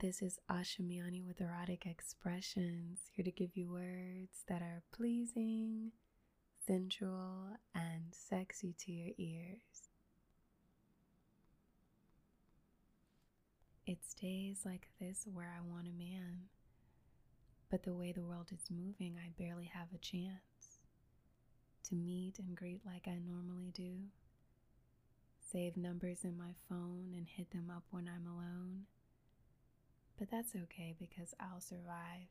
This is Ashamiani with Erotic Expressions, here to give you words that are pleasing, sensual, and sexy to your ears. It's days like this where I want a man, but the way the world is moving, I barely have a chance to meet and greet like I normally do. Save numbers in my phone and hit them up when I'm alone. But that's okay because I'll survive.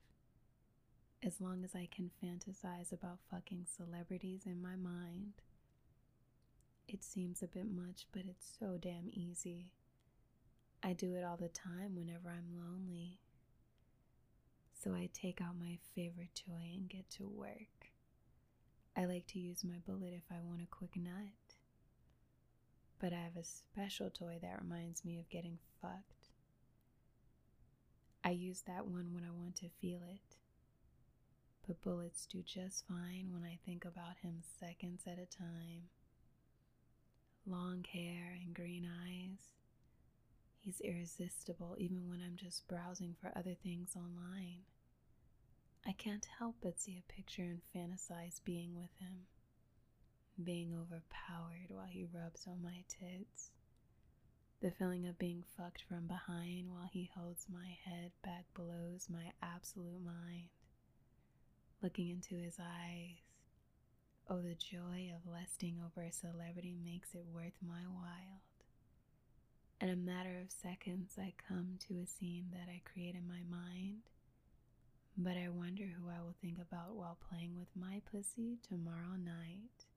As long as I can fantasize about fucking celebrities in my mind. It seems a bit much, but it's so damn easy. I do it all the time whenever I'm lonely. So I take out my favorite toy and get to work. I like to use my bullet if I want a quick nut. But I have a special toy that reminds me of getting fucked. I use that one when I want to feel it. But bullets do just fine when I think about him seconds at a time. Long hair and green eyes He's irresistible even when I'm just browsing for other things online. I can't help but see a picture and fantasize being with him, being overpowered while he rubs on my tits. The feeling of being fucked from behind while he holds my head back blows my absolute mind. Looking into his eyes, oh, the joy of lusting over a celebrity makes it worth my while. In a matter of seconds, I come to a scene that I create in my mind, but I wonder who I will think about while playing with my pussy tomorrow night.